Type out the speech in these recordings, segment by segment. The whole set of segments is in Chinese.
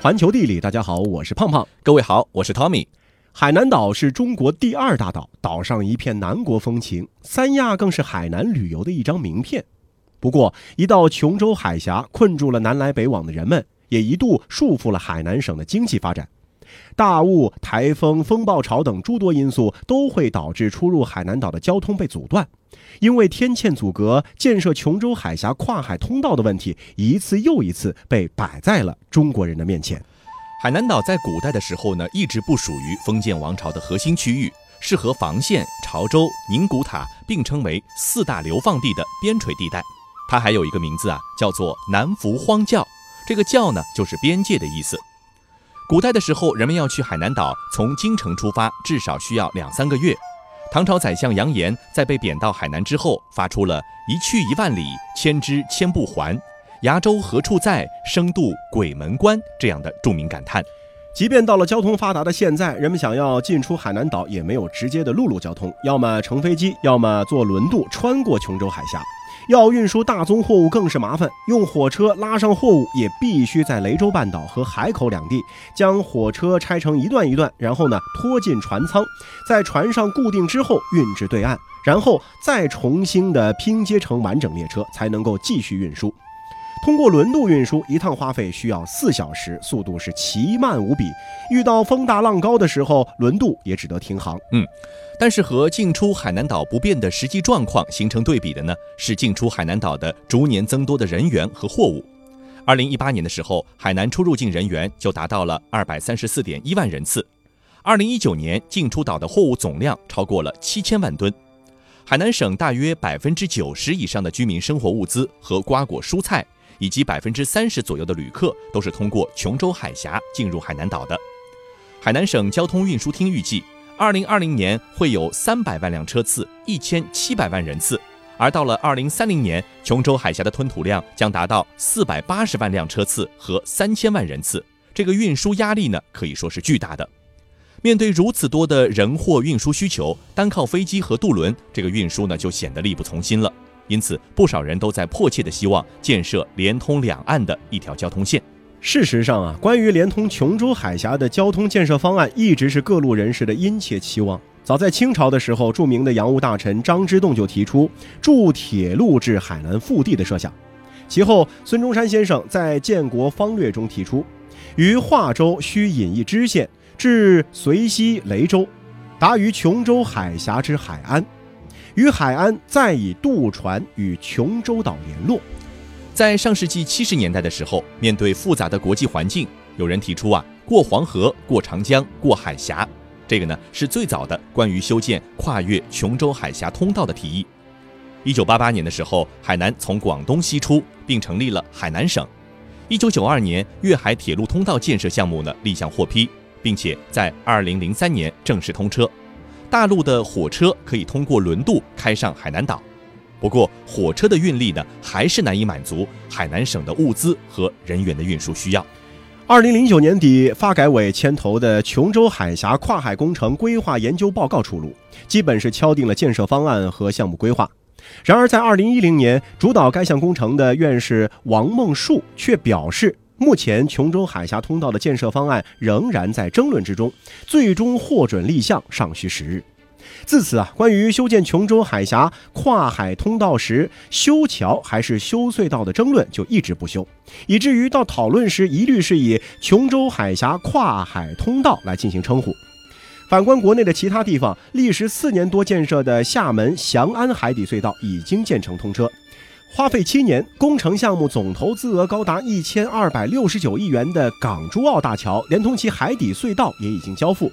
环球地理，大家好，我是胖胖。各位好，我是 Tommy。海南岛是中国第二大岛，岛上一片南国风情，三亚更是海南旅游的一张名片。不过，一道琼州海峡困住了南来北往的人们，也一度束缚了海南省的经济发展。大雾、台风、风暴潮等诸多因素都会导致出入海南岛的交通被阻断。因为天堑阻隔，建设琼州海峡跨海通道的问题一次又一次被摆在了中国人的面前。海南岛在古代的时候呢，一直不属于封建王朝的核心区域，是和房县、潮州、宁古塔并称为四大流放地的边陲地带。它还有一个名字啊，叫做南福荒教。这个教呢，就是边界的意思。古代的时候，人们要去海南岛，从京城出发，至少需要两三个月。唐朝宰相杨炎在被贬到海南之后，发出了一去一万里，千之千不还，崖州何处在？生渡鬼门关这样的著名感叹。即便到了交通发达的现在，人们想要进出海南岛，也没有直接的陆路交通，要么乘飞机，要么坐轮渡穿过琼州海峡。要运输大宗货物更是麻烦，用火车拉上货物也必须在雷州半岛和海口两地将火车拆成一段一段，然后呢拖进船舱，在船上固定之后运至对岸，然后再重新的拼接成完整列车，才能够继续运输。通过轮渡运输，一趟花费需要四小时，速度是奇慢无比。遇到风大浪高的时候，轮渡也只得停航。嗯，但是和进出海南岛不变的实际状况形成对比的呢，是进出海南岛的逐年增多的人员和货物。二零一八年的时候，海南出入境人员就达到了二百三十四点一万人次。二零一九年进出岛的货物总量超过了七千万吨。海南省大约百分之九十以上的居民生活物资和瓜果蔬菜。以及百分之三十左右的旅客都是通过琼州海峡进入海南岛的。海南省交通运输厅预计，二零二零年会有三百万辆车次，一千七百万人次，而到了二零三零年，琼州海峡的吞吐量将达到四百八十万辆车次和三千万人次。这个运输压力呢，可以说是巨大的。面对如此多的人货运输需求，单靠飞机和渡轮，这个运输呢就显得力不从心了。因此，不少人都在迫切地希望建设连通两岸的一条交通线。事实上啊，关于连通琼州海峡的交通建设方案，一直是各路人士的殷切期望。早在清朝的时候，著名的洋务大臣张之洞就提出筑铁路至海南腹地的设想。其后，孙中山先生在《建国方略》中提出，于化州需引一支线至遂溪、雷州，达于琼州海峡之海安。与海安再以渡船与琼州岛联络。在上世纪七十年代的时候，面对复杂的国际环境，有人提出啊，过黄河、过长江、过海峡，这个呢是最早的关于修建跨越琼州海峡通道的提议。一九八八年的时候，海南从广东西出，并成立了海南省。一九九二年，粤海铁路通道建设项目呢立项获批，并且在二零零三年正式通车。大陆的火车可以通过轮渡开上海南岛，不过火车的运力呢，还是难以满足海南省的物资和人员的运输需要。二零零九年底，发改委牵头的琼州海峡跨海工程规划研究报告出炉，基本是敲定了建设方案和项目规划。然而，在二零一零年，主导该项工程的院士王梦恕却表示。目前，琼州海峡通道的建设方案仍然在争论之中，最终获准立项尚需时日。自此啊，关于修建琼州海峡跨海通道时修桥还是修隧道的争论就一直不休，以至于到讨论时一律是以琼州海峡跨海通道来进行称呼。反观国内的其他地方，历时四年多建设的厦门翔安海底隧道已经建成通车。花费七年，工程项目总投资额高达一千二百六十九亿元的港珠澳大桥，连同其海底隧道也已经交付。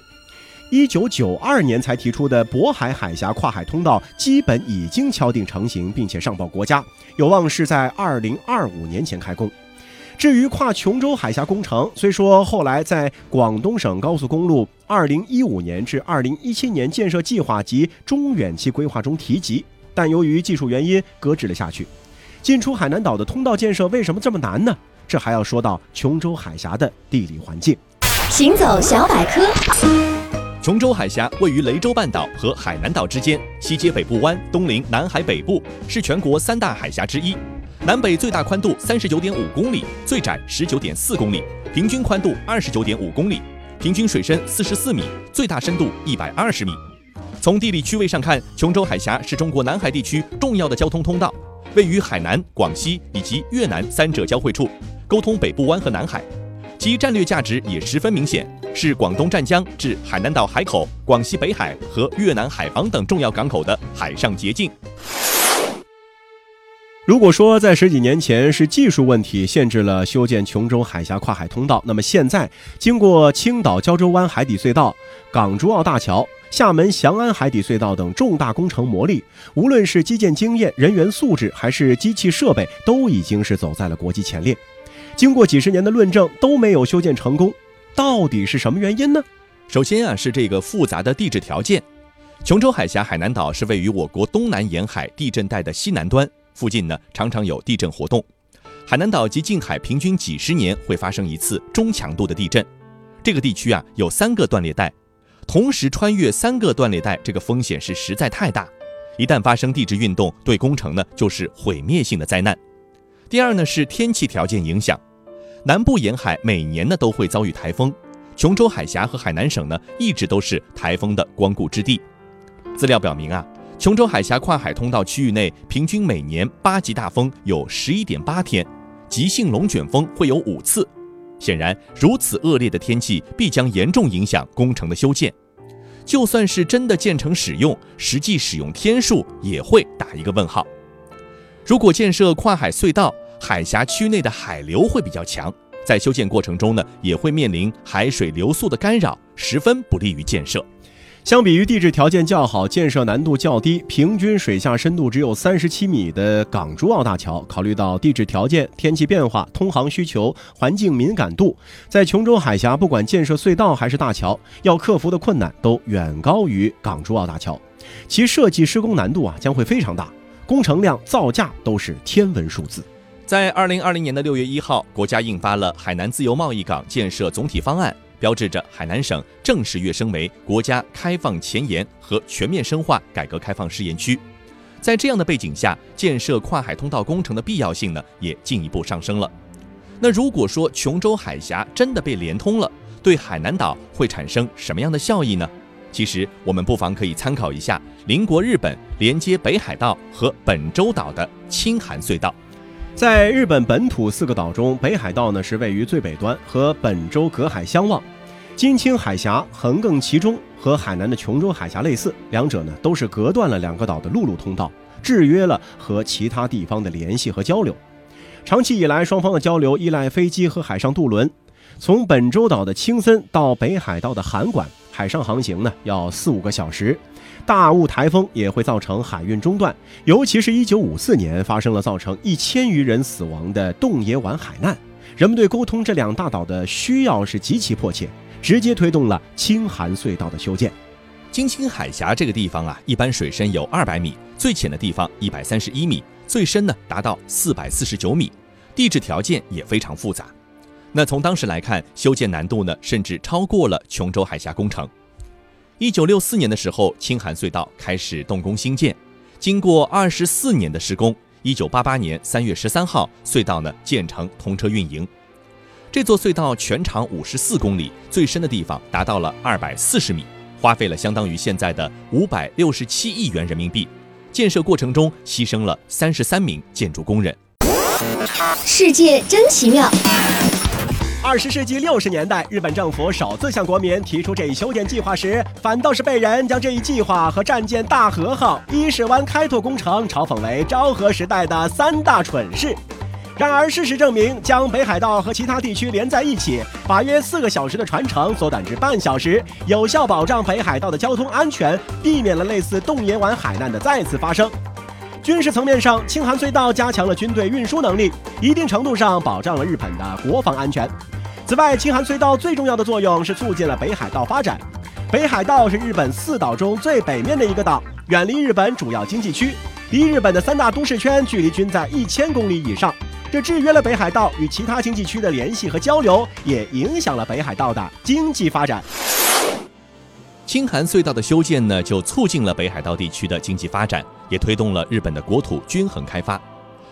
一九九二年才提出的渤海海峡跨海通道，基本已经敲定成型，并且上报国家，有望是在二零二五年前开工。至于跨琼州海峡工程，虽说后来在广东省高速公路二零一五年至二零一七年建设计划及中远期规划中提及，但由于技术原因搁置了下去。进出海南岛的通道建设为什么这么难呢？这还要说到琼州海峡的地理环境。行走小百科：琼州海峡位于雷州半岛和海南岛之间，西接北部湾，东临南海北部，是全国三大海峡之一。南北最大宽度三十九点五公里，最窄十九点四公里，平均宽度二十九点五公里，平均水深四十四米，最大深度一百二十米。从地理区位上看，琼州海峡是中国南海地区重要的交通通道，位于海南、广西以及越南三者交汇处，沟通北部湾和南海，其战略价值也十分明显，是广东湛江至海南岛海口、广西北海和越南海防等重要港口的海上捷径。如果说在十几年前是技术问题限制了修建琼州海峡跨海通道，那么现在经过青岛胶州湾海底隧道、港珠澳大桥、厦门翔安海底隧道等重大工程磨砺，无论是基建经验、人员素质，还是机器设备，都已经是走在了国际前列。经过几十年的论证，都没有修建成功，到底是什么原因呢？首先啊，是这个复杂的地质条件。琼州海峡海南岛是位于我国东南沿海地震带的西南端。附近呢常常有地震活动，海南岛及近海平均几十年会发生一次中强度的地震。这个地区啊有三个断裂带，同时穿越三个断裂带，这个风险是实在太大。一旦发生地质运动，对工程呢就是毁灭性的灾难。第二呢是天气条件影响，南部沿海每年呢都会遭遇台风，琼州海峡和海南省呢一直都是台风的光顾之地。资料表明啊。琼州海峡跨海通道区域内，平均每年八级大风有十一点八天，急性龙卷风会有五次。显然，如此恶劣的天气必将严重影响工程的修建。就算是真的建成使用，实际使用天数也会打一个问号。如果建设跨海隧道，海峡区内的海流会比较强，在修建过程中呢，也会面临海水流速的干扰，十分不利于建设。相比于地质条件较好、建设难度较低、平均水下深度只有三十七米的港珠澳大桥，考虑到地质条件、天气变化、通航需求、环境敏感度，在琼州海峡，不管建设隧道还是大桥，要克服的困难都远高于港珠澳大桥，其设计施工难度啊将会非常大，工程量、造价都是天文数字。在二零二零年的六月一号，国家印发了《海南自由贸易港建设总体方案》。标志着海南省正式跃升为国家开放前沿和全面深化改革开放试验区。在这样的背景下，建设跨海通道工程的必要性呢，也进一步上升了。那如果说琼州海峡真的被连通了，对海南岛会产生什么样的效益呢？其实我们不妨可以参考一下邻国日本连接北海道和本州岛的青函隧道。在日本本土四个岛中，北海道呢是位于最北端，和本州隔海相望。金青海峡横亘其中，和海南的琼州海峡类似，两者呢都是隔断了两个岛的陆路通道，制约了和其他地方的联系和交流。长期以来，双方的交流依赖飞机和海上渡轮。从本州岛的青森到北海道的函馆，海上航行呢要四五个小时。大雾台风也会造成海运中断，尤其是一九五四年发生了造成一千余人死亡的洞爷湾海难，人们对沟通这两大岛的需要是极其迫切，直接推动了青函隧道的修建。金青海峡这个地方啊，一般水深有二百米，最浅的地方一百三十一米，最深呢达到四百四十九米，地质条件也非常复杂。那从当时来看，修建难度呢甚至超过了琼州海峡工程。一九六四年的时候，青函隧道开始动工兴建，经过二十四年的施工，一九八八年三月十三号，隧道呢建成通车运营。这座隧道全长五十四公里，最深的地方达到了二百四十米，花费了相当于现在的五百六十七亿元人民币。建设过程中牺牲了三十三名建筑工人。世界真奇妙。二十世纪六十年代，日本政府首次向国民提出这一修建计划时，反倒是被人将这一计划和战舰大和号伊势湾开拓工程嘲讽为昭和时代的三大蠢事。然而，事实证明，将北海道和其他地区连在一起，把约四个小时的船程缩短至半小时，有效保障北海道的交通安全，避免了类似洞爷湾海难的再次发生。军事层面上，青函隧道加强了军队运输能力，一定程度上保障了日本的国防安全。此外，青函隧道最重要的作用是促进了北海道发展。北海道是日本四岛中最北面的一个岛，远离日本主要经济区，离日本的三大都市圈距离均在一千公里以上，这制约了北海道与其他经济区的联系和交流，也影响了北海道的经济发展。青函隧道的修建呢，就促进了北海道地区的经济发展，也推动了日本的国土均衡开发。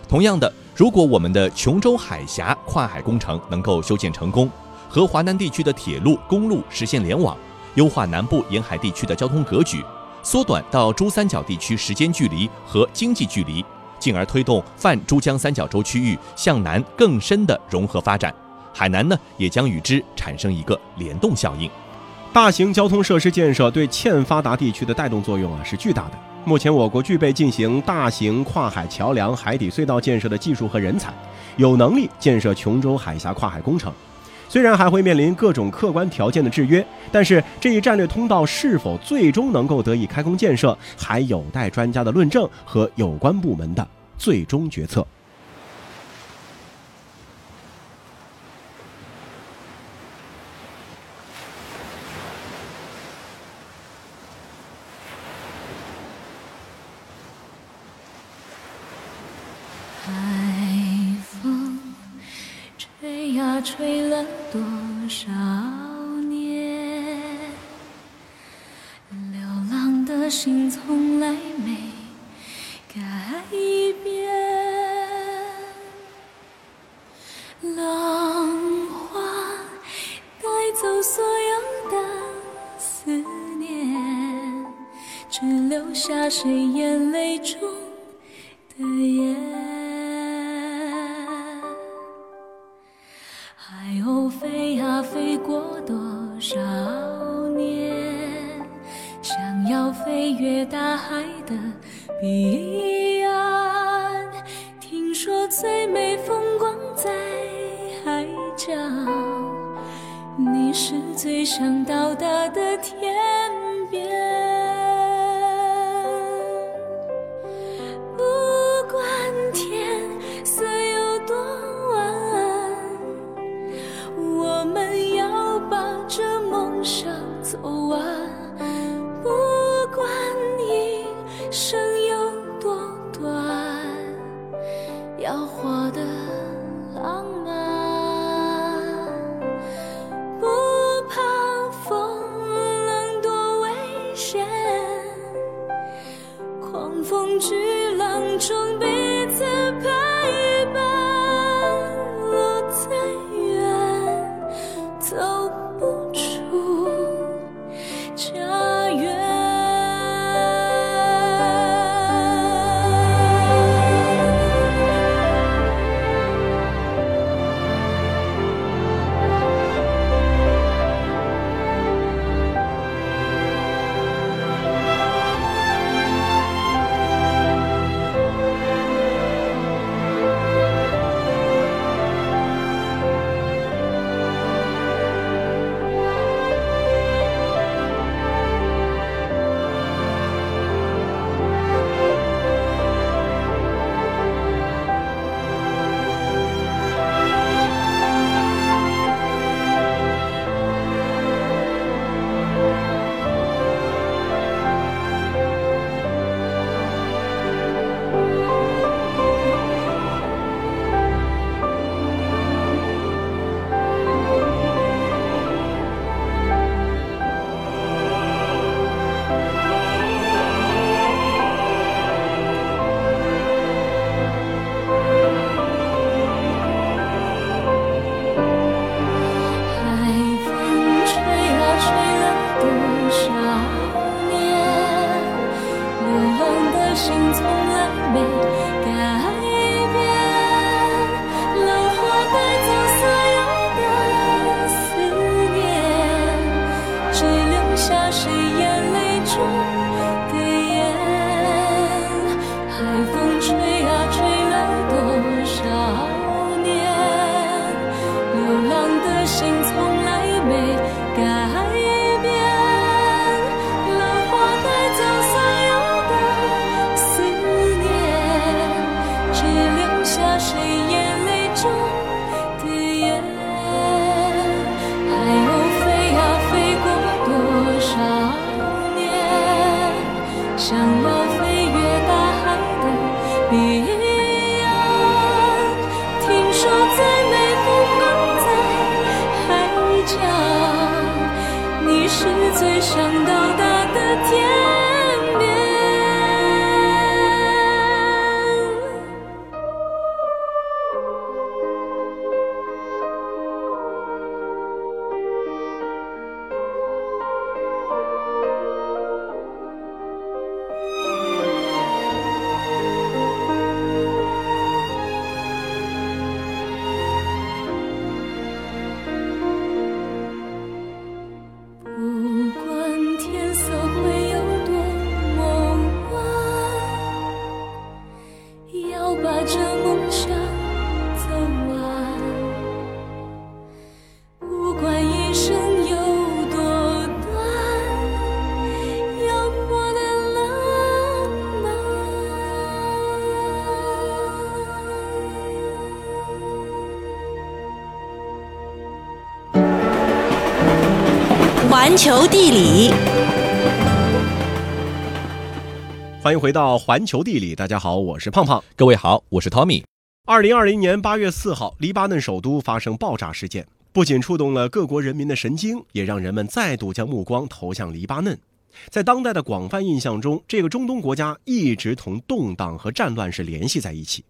同样的，如果我们的琼州海峡跨海工程能够修建成功，和华南地区的铁路、公路实现联网，优化南部沿海地区的交通格局，缩短到珠三角地区时间距离和经济距离，进而推动泛珠江三角洲区域向南更深的融合发展，海南呢也将与之产生一个联动效应。大型交通设施建设对欠发达地区的带动作用啊是巨大的。目前，我国具备进行大型跨海桥梁、海底隧道建设的技术和人才，有能力建设琼州海峡跨海工程。虽然还会面临各种客观条件的制约，但是这一战略通道是否最终能够得以开工建设，还有待专家的论证和有关部门的最终决策。只留下谁眼泪中我的浪漫。环球地理，欢迎回到环球地理。大家好，我是胖胖。各位好，我是 Tommy。二零二零年八月四号，黎巴嫩首都发生爆炸事件，不仅触动了各国人民的神经，也让人们再度将目光投向黎巴嫩。在当代的广泛印象中，这个中东国家一直同动荡和战乱是联系在一起。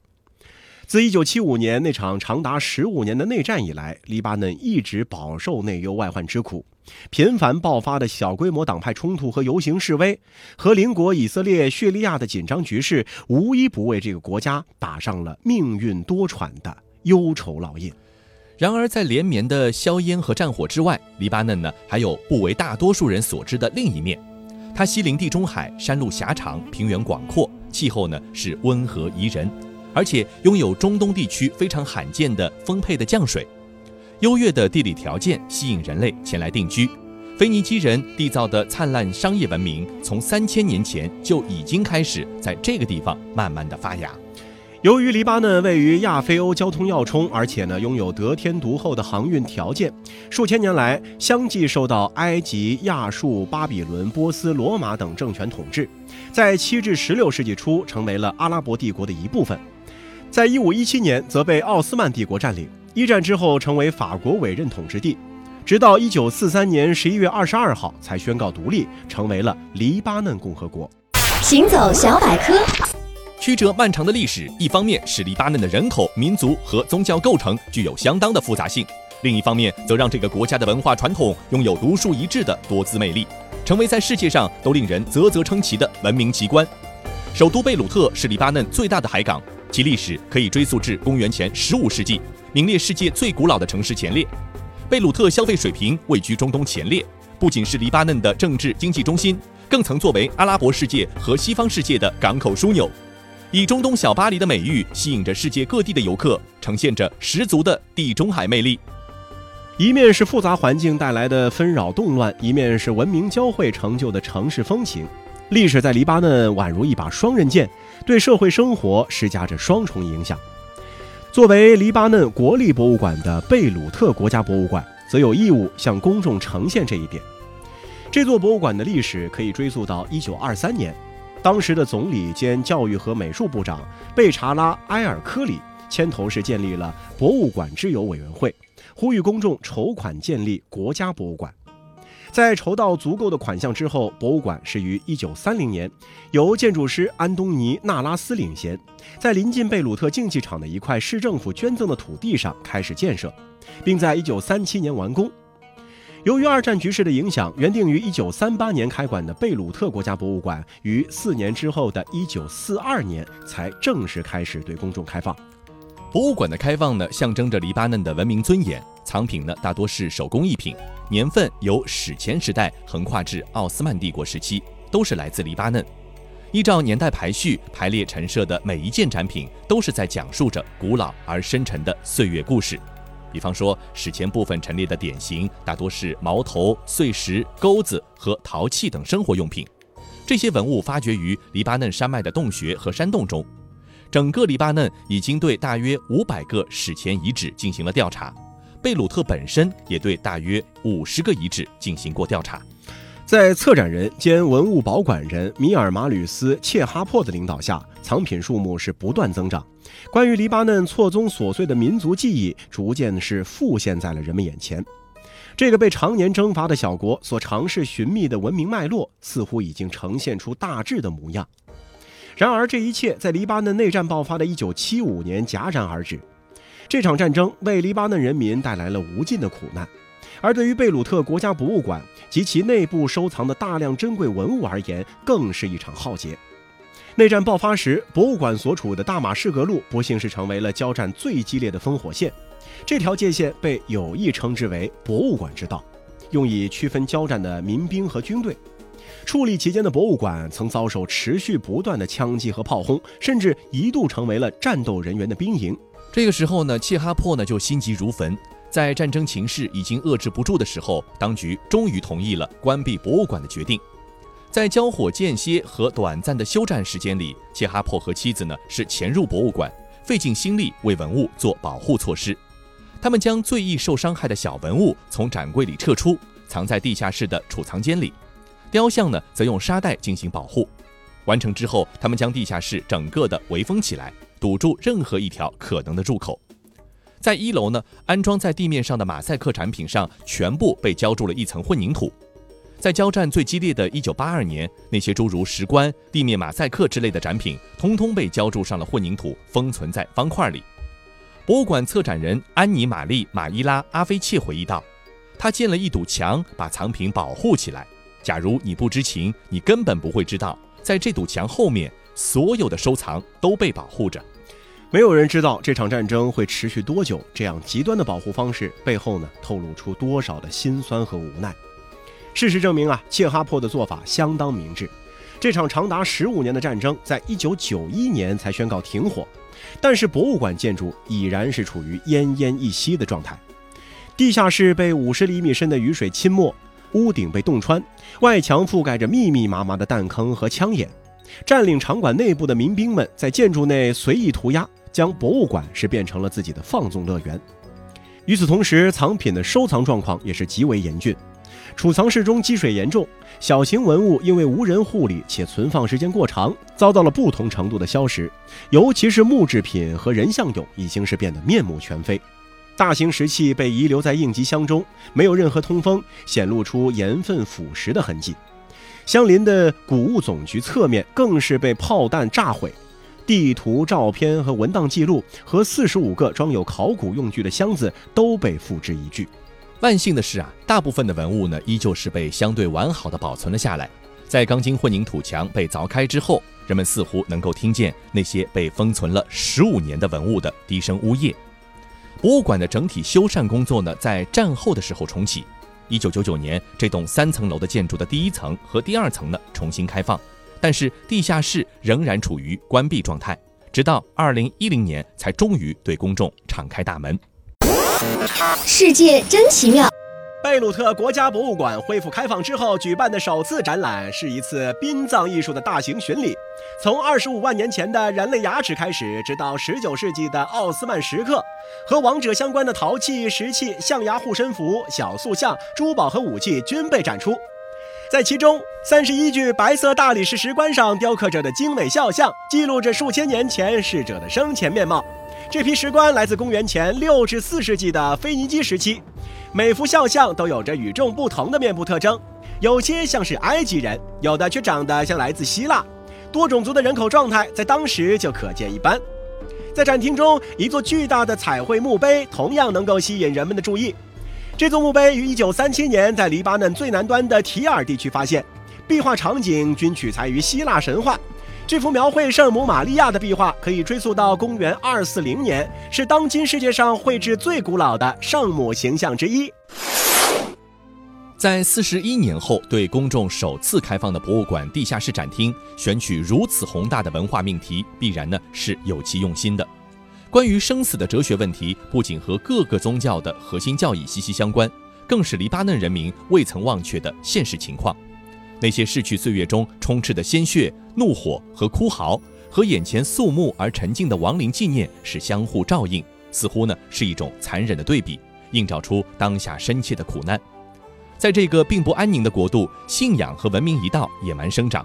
自1975年那场长达15年的内战以来，黎巴嫩一直饱受内忧外患之苦，频繁爆发的小规模党派冲突和游行示威，和邻国以色列、叙利亚的紧张局势，无一不为这个国家打上了命运多舛的忧愁烙印。然而，在连绵的硝烟和战火之外，黎巴嫩呢还有不为大多数人所知的另一面。它西临地中海，山路狭长，平原广阔，气候呢是温和宜人。而且拥有中东地区非常罕见的丰沛的降水，优越的地理条件吸引人类前来定居。腓尼基人缔造的灿烂商业文明，从三千年前就已经开始在这个地方慢慢的发芽。由于黎巴嫩位于亚非欧交通要冲，而且呢拥有得天独厚的航运条件，数千年来相继受到埃及、亚述、巴比伦、波斯、罗马等政权统治，在七至十六世纪初成为了阿拉伯帝国的一部分。在一五一七年，则被奥斯曼帝国占领。一战之后，成为法国委任统治地，直到一九四三年十一月二十二号才宣告独立，成为了黎巴嫩共和国。行走小百科，曲折漫长的历史，一方面使黎巴嫩的人口、民族和宗教构成具有相当的复杂性，另一方面则让这个国家的文化传统拥有独树一帜的多姿魅力，成为在世界上都令人啧啧称奇的文明奇观。首都贝鲁特是黎巴嫩最大的海港。其历史可以追溯至公元前十五世纪，名列世界最古老的城市前列。贝鲁特消费水平位居中东前列，不仅是黎巴嫩的政治经济中心，更曾作为阿拉伯世界和西方世界的港口枢纽，以中东小巴黎的美誉吸引着世界各地的游客，呈现着十足的地中海魅力。一面是复杂环境带来的纷扰动乱，一面是文明交汇成就的城市风情。历史在黎巴嫩宛如一把双刃剑，对社会生活施加着双重影响。作为黎巴嫩国立博物馆的贝鲁特国家博物馆，则有义务向公众呈现这一点。这座博物馆的历史可以追溯到1923年，当时的总理兼教育和美术部长贝查拉埃尔科里牵头是建立了博物馆之友委员会，呼吁公众筹款建立国家博物馆。在筹到足够的款项之后，博物馆是于1930年由建筑师安东尼·纳拉斯领衔，在临近贝鲁特竞技场的一块市政府捐赠的土地上开始建设，并在1937年完工。由于二战局势的影响，原定于1938年开馆的贝鲁特国家博物馆于四年之后的1942年才正式开始对公众开放。博物馆的开放呢，象征着黎巴嫩的文明尊严。藏品呢，大多是手工艺品，年份由史前时代横跨至奥斯曼帝国时期，都是来自黎巴嫩。依照年代排序排列陈设的每一件展品，都是在讲述着古老而深沉的岁月故事。比方说，史前部分陈列的典型大多是矛头、碎石、钩子和陶器等生活用品。这些文物发掘于黎巴嫩山脉的洞穴和山洞中。整个黎巴嫩已经对大约五百个史前遗址进行了调查。贝鲁特本身也对大约五十个遗址进行过调查，在策展人兼文物保管人米尔马吕斯切哈珀的领导下，藏品数目是不断增长。关于黎巴嫩错综琐碎的民族记忆，逐渐是浮现在了人们眼前。这个被常年征伐的小国所尝试寻觅的文明脉络，似乎已经呈现出大致的模样。然而，这一切在黎巴嫩内战爆发的一九七五年戛然而止。这场战争为黎巴嫩人民带来了无尽的苦难，而对于贝鲁特国家博物馆及其内部收藏的大量珍贵文物而言，更是一场浩劫。内战爆发时，博物馆所处的大马士革路不幸是成为了交战最激烈的烽火线。这条界线被有意称之为“博物馆之道”，用以区分交战的民兵和军队。矗立其间的博物馆曾遭受持续不断的枪击和炮轰，甚至一度成为了战斗人员的兵营。这个时候呢，切哈珀呢就心急如焚，在战争情势已经遏制不住的时候，当局终于同意了关闭博物馆的决定。在交火间歇和短暂的休战时间里，切哈珀和妻子呢是潜入博物馆，费尽心力为文物做保护措施。他们将最易受伤害的小文物从展柜里撤出，藏在地下室的储藏间里，雕像呢则用沙袋进行保护。完成之后，他们将地下室整个的围封起来，堵住任何一条可能的入口。在一楼呢，安装在地面上的马赛克产品上全部被浇筑了一层混凝土。在交战最激烈的一九八二年，那些诸如石棺、地面马赛克之类的展品，通通被浇筑上了混凝土，封存在方块里。博物馆策展人安妮·玛丽·马伊拉·阿菲切回忆道：“他建了一堵墙，把藏品保护起来。假如你不知情，你根本不会知道，在这堵墙后面，所有的收藏都被保护着。没有人知道这场战争会持续多久。这样极端的保护方式背后呢，透露出多少的辛酸和无奈。”事实证明啊，切哈珀的做法相当明智。这场长达十五年的战争，在一九九一年才宣告停火，但是博物馆建筑已然是处于奄奄一息的状态。地下室被五十厘米深的雨水浸没，屋顶被洞穿，外墙覆盖着密密麻麻的弹坑和枪眼。占领场馆内部的民兵们在建筑内随意涂鸦，将博物馆是变成了自己的放纵乐园。与此同时，藏品的收藏状况也是极为严峻。储藏室中积水严重，小型文物因为无人护理且存放时间过长，遭到了不同程度的消蚀。尤其是木制品和人像俑已经是变得面目全非。大型石器被遗留在应急箱中，没有任何通风，显露出盐分腐蚀的痕迹。相邻的古物总局侧面更是被炮弹炸毁，地图、照片和文档记录和四十五个装有考古用具的箱子都被付之一炬。万幸的是啊，大部分的文物呢，依旧是被相对完好的保存了下来。在钢筋混凝土墙被凿开之后，人们似乎能够听见那些被封存了十五年的文物的低声呜咽。博物馆的整体修缮工作呢，在战后的时候重启。一九九九年，这栋三层楼的建筑的第一层和第二层呢重新开放，但是地下室仍然处于关闭状态，直到二零一零年才终于对公众敞开大门。世界真奇妙！贝鲁特国家博物馆恢复开放之后举办的首次展览是一次殡葬艺术的大型巡礼，从二十五万年前的人类牙齿开始，直到十九世纪的奥斯曼石刻，和王者相关的陶器、石器、象牙护身符、小塑像、珠宝和武器均被展出。在其中，三十一具白色大理石石棺上雕刻着的精美肖像，记录着数千年前逝者的生前面貌。这批石棺来自公元前六至四世纪的腓尼基时期，每幅肖像都有着与众不同的面部特征，有些像是埃及人，有的却长得像来自希腊。多种族的人口状态在当时就可见一斑。在展厅中，一座巨大的彩绘墓碑同样能够吸引人们的注意。这座墓碑于1937年在黎巴嫩最南端的提尔地区发现，壁画场景均取材于希腊神话。这幅描绘圣母玛利亚的壁画可以追溯到公元二四零年，是当今世界上绘制最古老的圣母形象之一。在四十一年后对公众首次开放的博物馆地下室展厅，选取如此宏大的文化命题，必然呢是有其用心的。关于生死的哲学问题，不仅和各个宗教的核心教义息息相关，更是黎巴嫩人民未曾忘却的现实情况。那些逝去岁月中充斥的鲜血、怒火和哭嚎，和眼前肃穆而沉静的亡灵纪念是相互照应，似乎呢是一种残忍的对比，映照出当下深切的苦难。在这个并不安宁的国度，信仰和文明一道野蛮生长，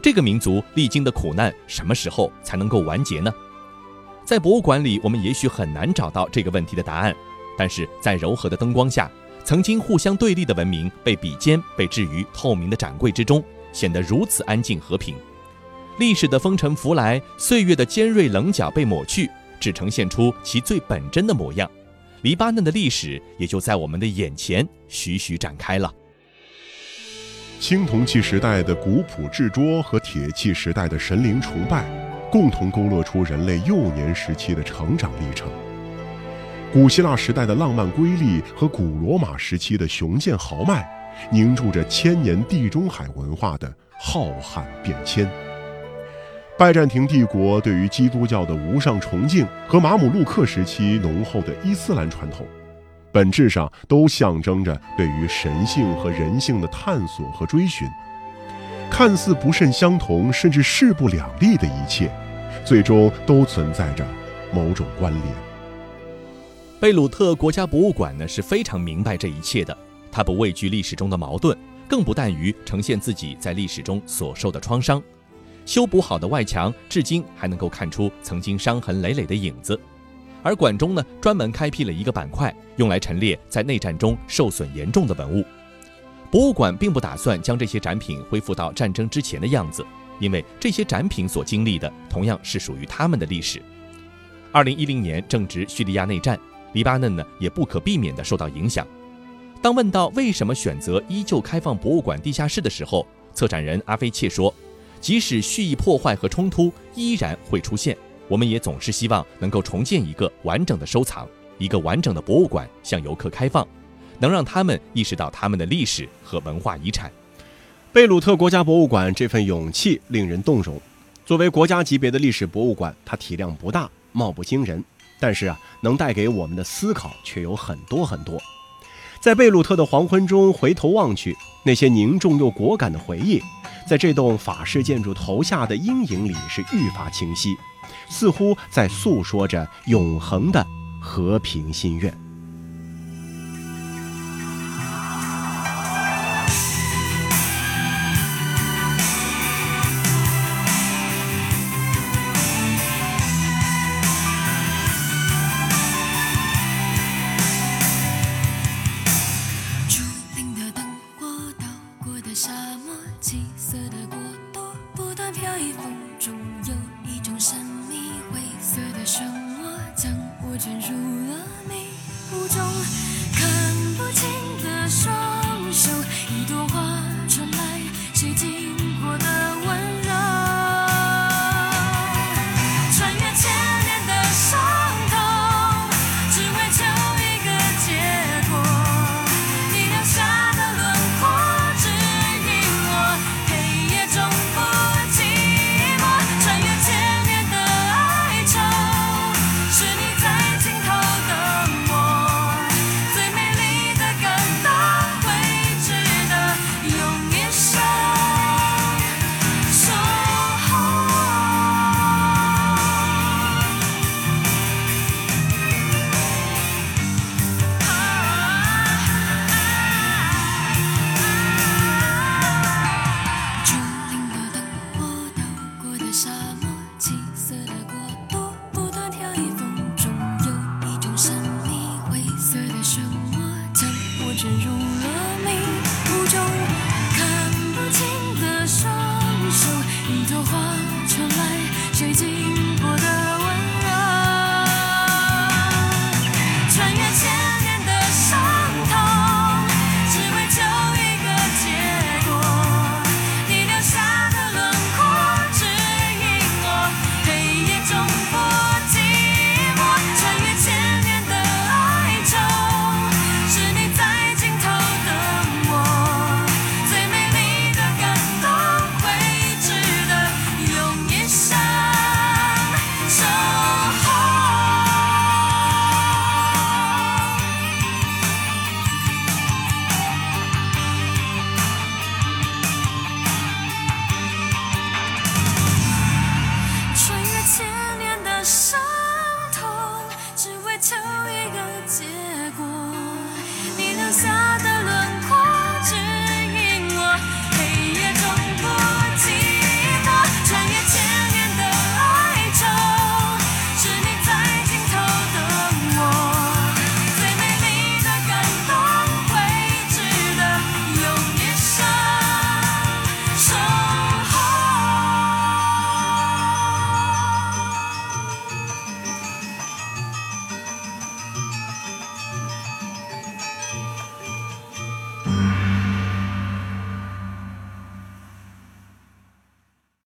这个民族历经的苦难什么时候才能够完结呢？在博物馆里，我们也许很难找到这个问题的答案，但是在柔和的灯光下。曾经互相对立的文明被比肩被置于透明的展柜之中，显得如此安静和平。历史的风尘拂来，岁月的尖锐棱角被抹去，只呈现出其最本真的模样。黎巴嫩的历史也就在我们的眼前徐徐展开了。青铜器时代的古朴制拙和铁器时代的神灵崇拜，共同勾勒出人类幼年时期的成长历程。古希腊时代的浪漫瑰丽和古罗马时期的雄健豪迈，凝铸着千年地中海文化的浩瀚变迁。拜占庭帝国对于基督教的无上崇敬和马姆路克时期浓厚的伊斯兰传统，本质上都象征着对于神性和人性的探索和追寻。看似不甚相同，甚至势不两立的一切，最终都存在着某种关联。贝鲁特国家博物馆呢是非常明白这一切的，他他不畏惧历史中的矛盾，更不惮于呈现自己在历史中所受的创伤。修补好的外墙，至今还能够看出曾经伤痕累累的影子。而馆中呢，专门开辟了一个板块，用来陈列在内战中受损严重的文物。博物馆并不打算将这些展品恢复到战争之前的样子，因为这些展品所经历的同样是属于他们的历史。二零一零年正值叙利亚内战，黎巴嫩呢也不可避免地受到影响。当问到为什么选择依旧开放博物馆地下室的时候，策展人阿菲切说：“即使蓄意破坏和冲突依然会出现，我们也总是希望能够重建一个完整的收藏，一个完整的博物馆向游客开放。”能让他们意识到他们的历史和文化遗产。贝鲁特国家博物馆这份勇气令人动容。作为国家级别的历史博物馆，它体量不大，貌不惊人，但是啊，能带给我们的思考却有很多很多。在贝鲁特的黄昏中回头望去，那些凝重又果敢的回忆，在这栋法式建筑投下的阴影里是愈发清晰，似乎在诉说着永恒的和平心愿。沙漠，金色的国度，不断飘逸风。